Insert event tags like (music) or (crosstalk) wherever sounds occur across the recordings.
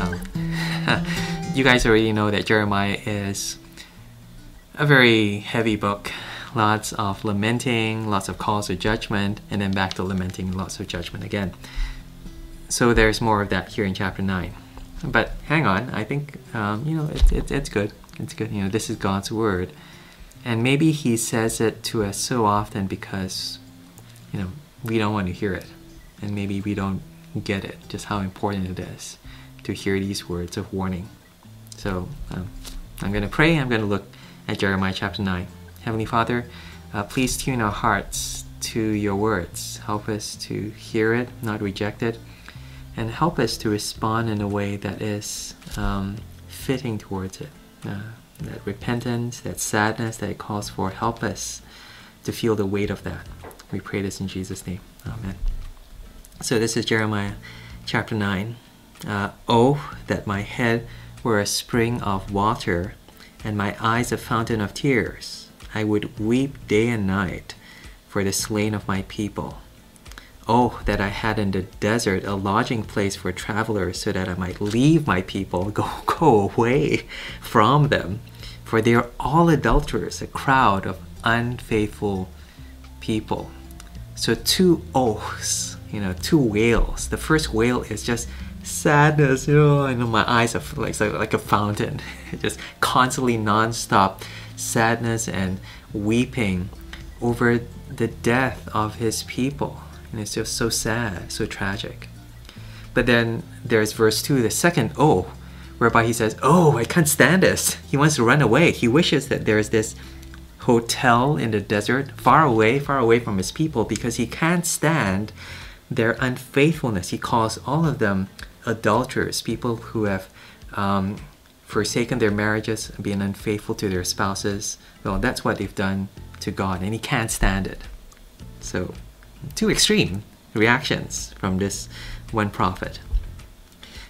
Um, (laughs) you guys already know that Jeremiah is a very heavy book. Lots of lamenting, lots of calls to judgment, and then back to lamenting, lots of judgment again. So there's more of that here in chapter 9. But hang on, I think, um, you know, it, it, it's good. It's good. You know, this is God's word. And maybe He says it to us so often because, you know, we don't want to hear it. And maybe we don't get it, just how important it is to hear these words of warning. So um, I'm going to pray. I'm going to look at Jeremiah chapter 9. Heavenly Father, uh, please tune our hearts to your words. Help us to hear it, not reject it, and help us to respond in a way that is um, fitting towards it. Uh, that repentance, that sadness that it calls for, help us to feel the weight of that. We pray this in Jesus' name. Amen. So this is Jeremiah chapter 9. Uh, oh, that my head were a spring of water, and my eyes a fountain of tears. I would weep day and night for the slain of my people. Oh, that I had in the desert a lodging place for travelers, so that I might leave my people, go, (laughs) go away from them. For they are all adulterers, a crowd of unfaithful people. So, two oaths, you know, two wails. The first wail is just sadness, you know, I know my eyes are like, like a fountain, (laughs) just constantly non-stop sadness and weeping over the death of his people. And it's just so sad, so tragic. But then there's verse 2, the second oh, whereby he says, Oh, I can't stand this. He wants to run away. He wishes that there's this hotel in the desert, far away, far away from his people, because he can't stand their unfaithfulness. He calls all of them adulterers, people who have um, forsaken their marriages been unfaithful to their spouses. Well, that's what they've done to God, and He can't stand it. So, two extreme reactions from this one prophet.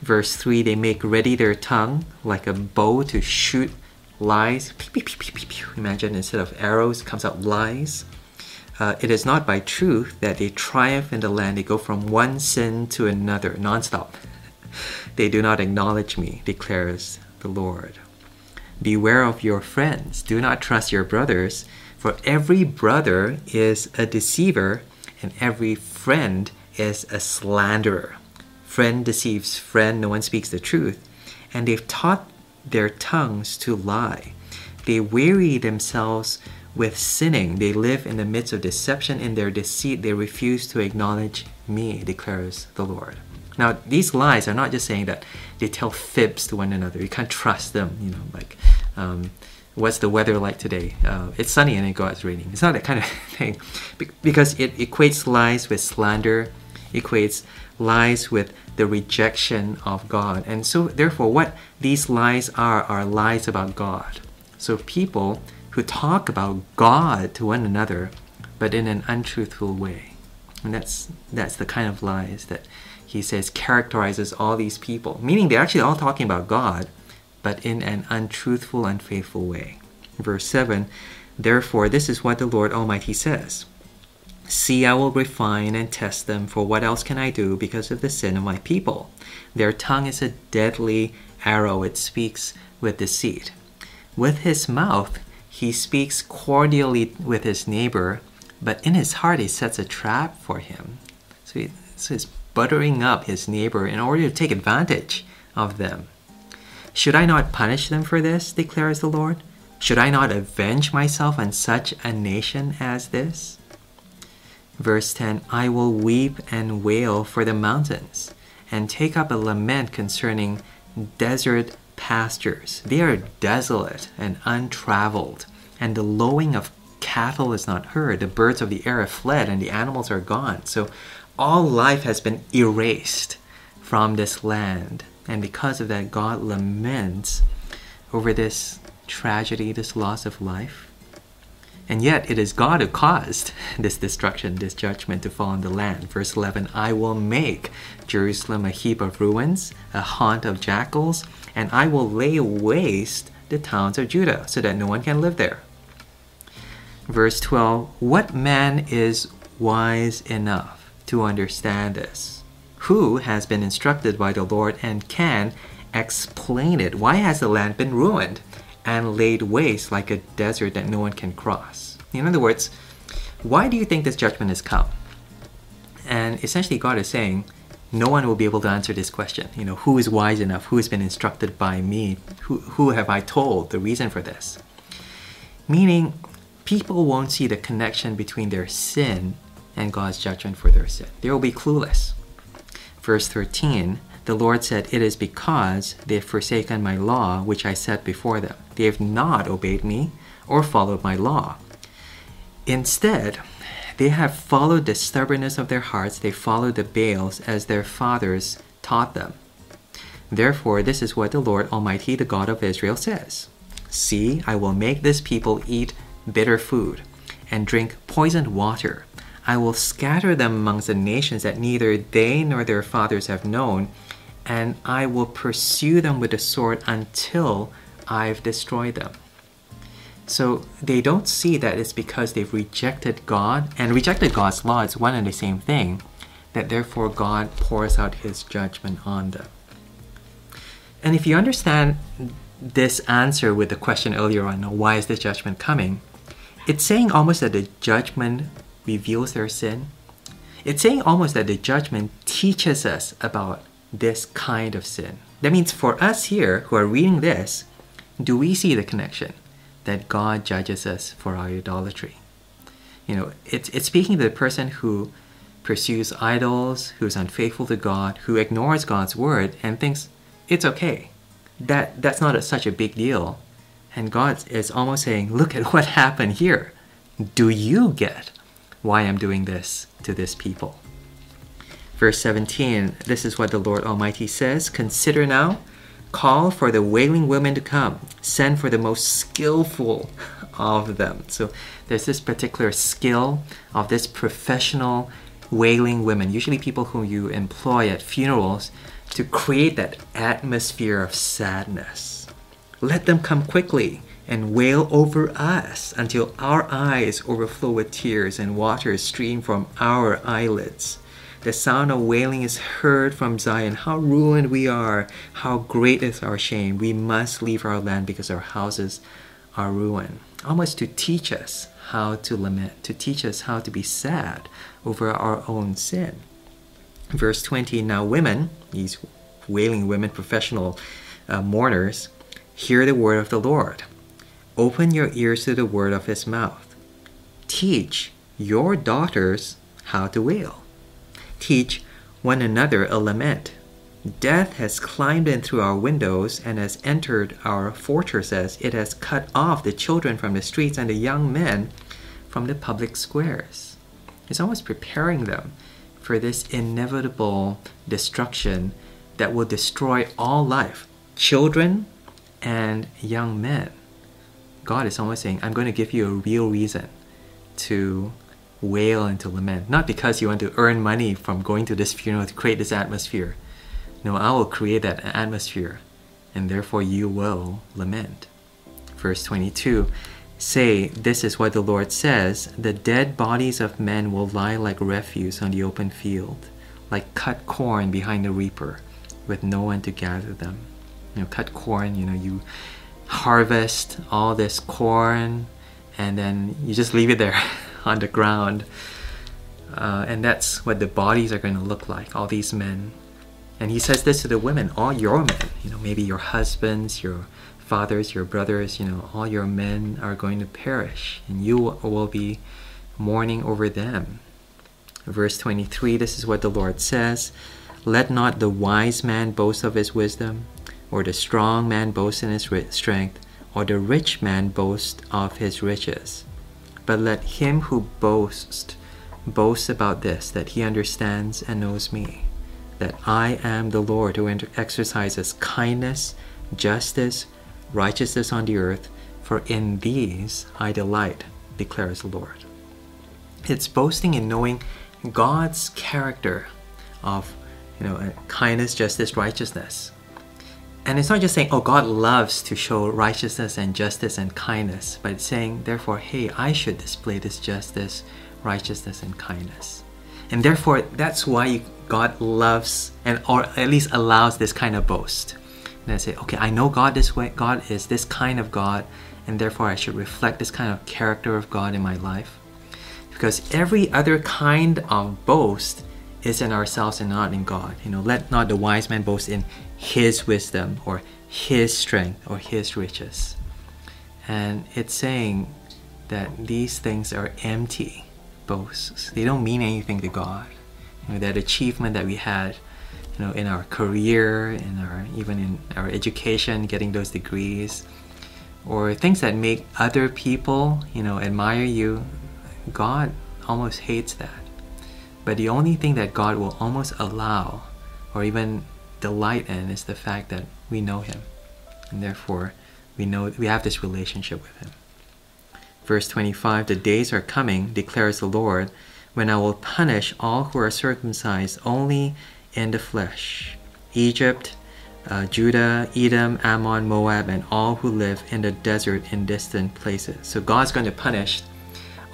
Verse 3 They make ready their tongue like a bow to shoot lies. Imagine instead of arrows comes out lies. Uh, it is not by truth that they triumph in the land. They go from one sin to another nonstop. They do not acknowledge me, declares the Lord. Beware of your friends. Do not trust your brothers, for every brother is a deceiver, and every friend is a slanderer. Friend deceives friend, no one speaks the truth. And they've taught their tongues to lie. They weary themselves with sinning. They live in the midst of deception. In their deceit, they refuse to acknowledge me, declares the Lord. Now, these lies are not just saying that they tell fibs to one another. You can't trust them. You know, like, um, what's the weather like today? Uh, it's sunny and it God's raining. It's not that kind of (laughs) thing, Be- because it equates lies with slander, equates lies with the rejection of God, and so therefore, what these lies are are lies about God. So people who talk about God to one another, but in an untruthful way, and that's that's the kind of lies that he says characterizes all these people, meaning they're actually all talking about God, but in an untruthful, unfaithful way. Verse 7 Therefore, this is what the Lord Almighty says See, I will refine and test them, for what else can I do because of the sin of my people? Their tongue is a deadly arrow, it speaks with deceit. With his mouth, he speaks cordially with his neighbor, but in his heart, he sets a trap for him. So, he, so he's buttering up his neighbor in order to take advantage of them. Should I not punish them for this, declares the Lord? Should I not avenge myself on such a nation as this? Verse 10 I will weep and wail for the mountains, and take up a lament concerning desert pastures. They are desolate and untraveled, and the lowing of cattle is not heard. The birds of the air have fled, and the animals are gone. So all life has been erased from this land. And because of that, God laments over this tragedy, this loss of life. And yet, it is God who caused (laughs) this destruction, this judgment to fall on the land. Verse 11 I will make Jerusalem a heap of ruins, a haunt of jackals, and I will lay waste the towns of Judah so that no one can live there. Verse 12 What man is wise enough to understand this? Who has been instructed by the Lord and can explain it? Why has the land been ruined and laid waste like a desert that no one can cross? In other words, why do you think this judgment has come? And essentially, God is saying, no one will be able to answer this question. You know, who is wise enough? Who has been instructed by me? Who, who have I told the reason for this? Meaning, people won't see the connection between their sin and God's judgment for their sin. They will be clueless. Verse 13 The Lord said, It is because they have forsaken my law, which I set before them. They have not obeyed me or followed my law. Instead, they have followed the stubbornness of their hearts, they followed the Baals as their fathers taught them. Therefore, this is what the Lord Almighty, the God of Israel, says See, I will make this people eat bitter food and drink poisoned water. I will scatter them amongst the nations that neither they nor their fathers have known, and I will pursue them with the sword until I've destroyed them. So they don't see that it's because they've rejected God and rejected God's law, it's one and the same thing, that therefore God pours out his judgment on them. And if you understand this answer with the question earlier on, why is this judgment coming? It's saying almost that the judgment reveals their sin. It's saying almost that the judgment teaches us about this kind of sin. That means for us here who are reading this, do we see the connection that God judges us for our idolatry? You know, it's, it's speaking to the person who pursues idols, who's unfaithful to God, who ignores God's word and thinks it's okay. That that's not a, such a big deal. And God is almost saying, look at (laughs) what happened here. Do you get why I'm doing this to this people? Verse 17 This is what the Lord Almighty says Consider now, call for the wailing women to come, send for the most skillful of them. So there's this particular skill of this professional wailing women, usually people who you employ at funerals to create that atmosphere of sadness. Let them come quickly and wail over us until our eyes overflow with tears and water stream from our eyelids. The sound of wailing is heard from Zion. How ruined we are! How great is our shame! We must leave our land because our houses are ruined. Almost to teach us how to lament, to teach us how to be sad over our own sin. Verse 20 Now, women, these wailing women, professional uh, mourners, hear the word of the Lord. Open your ears to the word of his mouth. Teach your daughters how to wail. Teach one another a lament. Death has climbed in through our windows and has entered our fortresses. It has cut off the children from the streets and the young men from the public squares. It's almost preparing them for this inevitable destruction that will destroy all life, children and young men. God is almost saying, I'm going to give you a real reason to wail and to lament. Not because you want to earn money from going to this funeral to create this atmosphere. No, I will create that atmosphere, and therefore you will lament. Verse 22 Say, This is what the Lord says The dead bodies of men will lie like refuse on the open field, like cut corn behind the reaper, with no one to gather them. You know, cut corn, you know, you harvest all this corn and then you just leave it there (laughs) on the ground. Uh, and that's what the bodies are going to look like, all these men. And he says this to the women, all your men, you know, maybe your husbands, your fathers, your brothers, you know, all your men are going to perish, and you will be mourning over them. Verse 23 this is what the Lord says Let not the wise man boast of his wisdom, or the strong man boast in his strength, or the rich man boast of his riches. But let him who boasts boast about this, that he understands and knows me, that I am the Lord who exercises kindness, justice, righteousness on the earth, for in these I delight, declares the Lord. It's boasting in knowing God's character of you know, kindness, justice, righteousness. And it's not just saying, oh, God loves to show righteousness and justice and kindness, but it's saying, therefore, hey, I should display this justice, righteousness, and kindness. And therefore, that's why God loves and or at least allows this kind of boast. And I say, okay, I know God this way. God is this kind of God, and therefore I should reflect this kind of character of God in my life. Because every other kind of boast is in ourselves and not in God. You know, let not the wise man boast in his wisdom or his strength or his riches. And it's saying that these things are empty boasts. They don't mean anything to God. You know, that achievement that we had, you know, in our career, in our even in our education, getting those degrees, or things that make other people, you know, admire you, God almost hates that. But the only thing that God will almost allow or even delight in is the fact that we know Him. And therefore, we know we have this relationship with Him. Verse 25 The days are coming, declares the Lord, when I will punish all who are circumcised only in the flesh Egypt, uh, Judah, Edom, Ammon, Moab, and all who live in the desert in distant places. So God's going to punish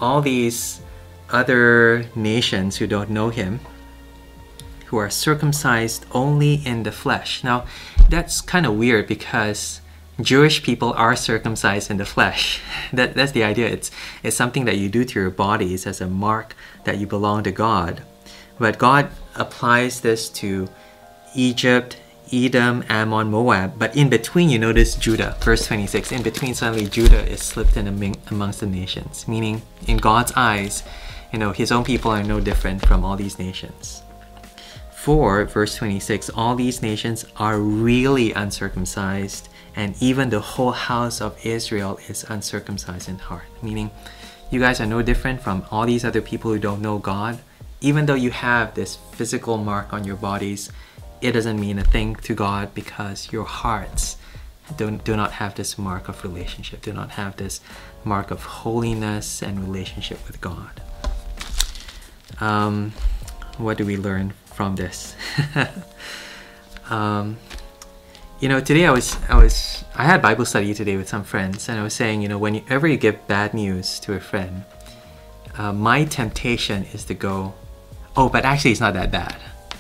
all these other nations who don't know Him, who are circumcised only in the flesh. Now, that's kind of weird because Jewish people are circumcised in the flesh. (laughs) That, that's the idea. It's, it's something that you do to your bodies as a mark that you belong to God. But God applies this to Egypt, Edom, Ammon, Moab. But in between, you notice Judah, verse 26. In between, suddenly Judah is slipped in amongst the nations, meaning in God's eyes, you know, his own people are no different from all these nations. For, verse 26, all these nations are really uncircumcised, and even the whole house of Israel is uncircumcised in heart. Meaning, you guys are no different from all these other people who don't know God. Even though you have this physical mark on your bodies, it doesn't mean a thing to God because your hearts don't, do not have this mark of relationship, do not have this mark of holiness and relationship with God. Um, what do we learn from this? (laughs) um, you know, today I was I was I had Bible study today with some friends, and I was saying, you know, whenever you give bad news to a friend, uh, my temptation is to go, oh, but actually it's not that bad.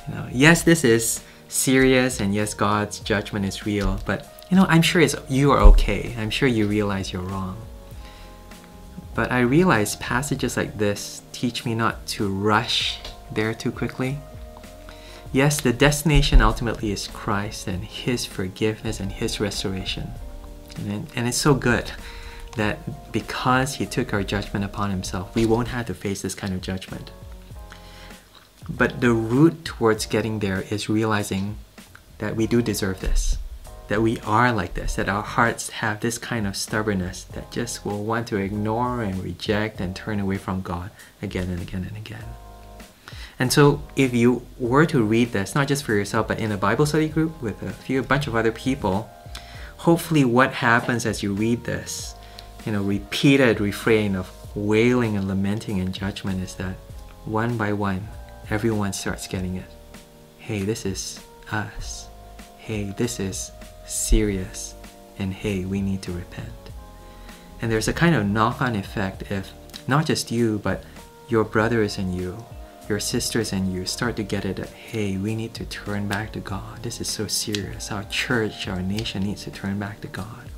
You know, yes, this is serious, and yes, God's judgment is real, but you know, I'm sure it's you are okay. I'm sure you realize you're wrong. But I realize passages like this teach me not to rush there too quickly. Yes, the destination ultimately is Christ and His forgiveness and His restoration. And, it's so good that because He took our judgment upon Himself, we won't have to face this kind of judgment. But the route towards getting there is realizing that we do deserve this that we are like this, that our hearts have this kind of stubbornness that just will want to ignore and reject and turn away from God again and again and again. And so, if you were to read this, not just for yourself, but in a Bible study group with a few a bunch of other people, hopefully, what happens as you read this, you know, repeated refrain of wailing and lamenting and judgment is that one by one, everyone starts getting it. Hey, this is us. Hey, this is serious, and hey, we need to repent. And there's a kind of knock on effect if not just you, but your brothers and you, your sisters and you start to get it that, hey, we need to turn back to God. This is so serious. Our church, our nation needs to turn back to God.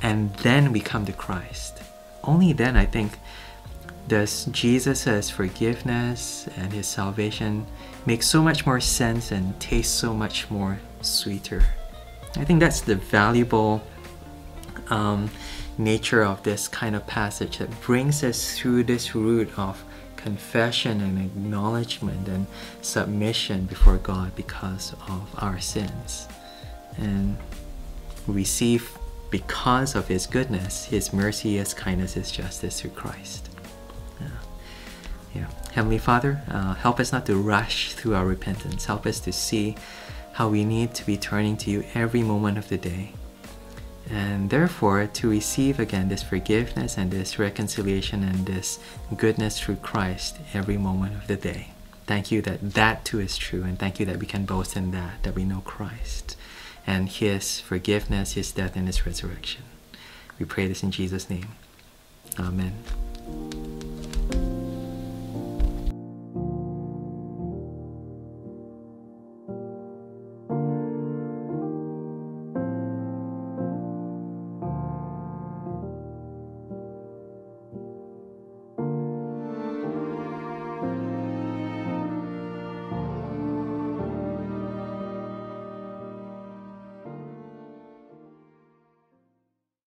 And then we come to Christ. Only then, I think, does Jesus' forgiveness and his salvation make so much more sense and taste so much more sweeter. I think that's the valuable um, nature of this kind of passage that brings us through this route of confession and acknowledgement and submission before God because of our sins. And receive because of His goodness, His mercy, His kindness, His justice through Christ. Yeah. yeah. Heavenly Father, uh, help us not to rush through our repentance. Help us to see how we need to be turning to you every moment of the day. And therefore, to receive again this forgiveness and this reconciliation and this goodness through Christ every moment of the day. Thank you that that too is true, and thank you that we can boast in that, that we know Christ and His forgiveness, His death, and His resurrection. We pray this in Jesus' name. Amen.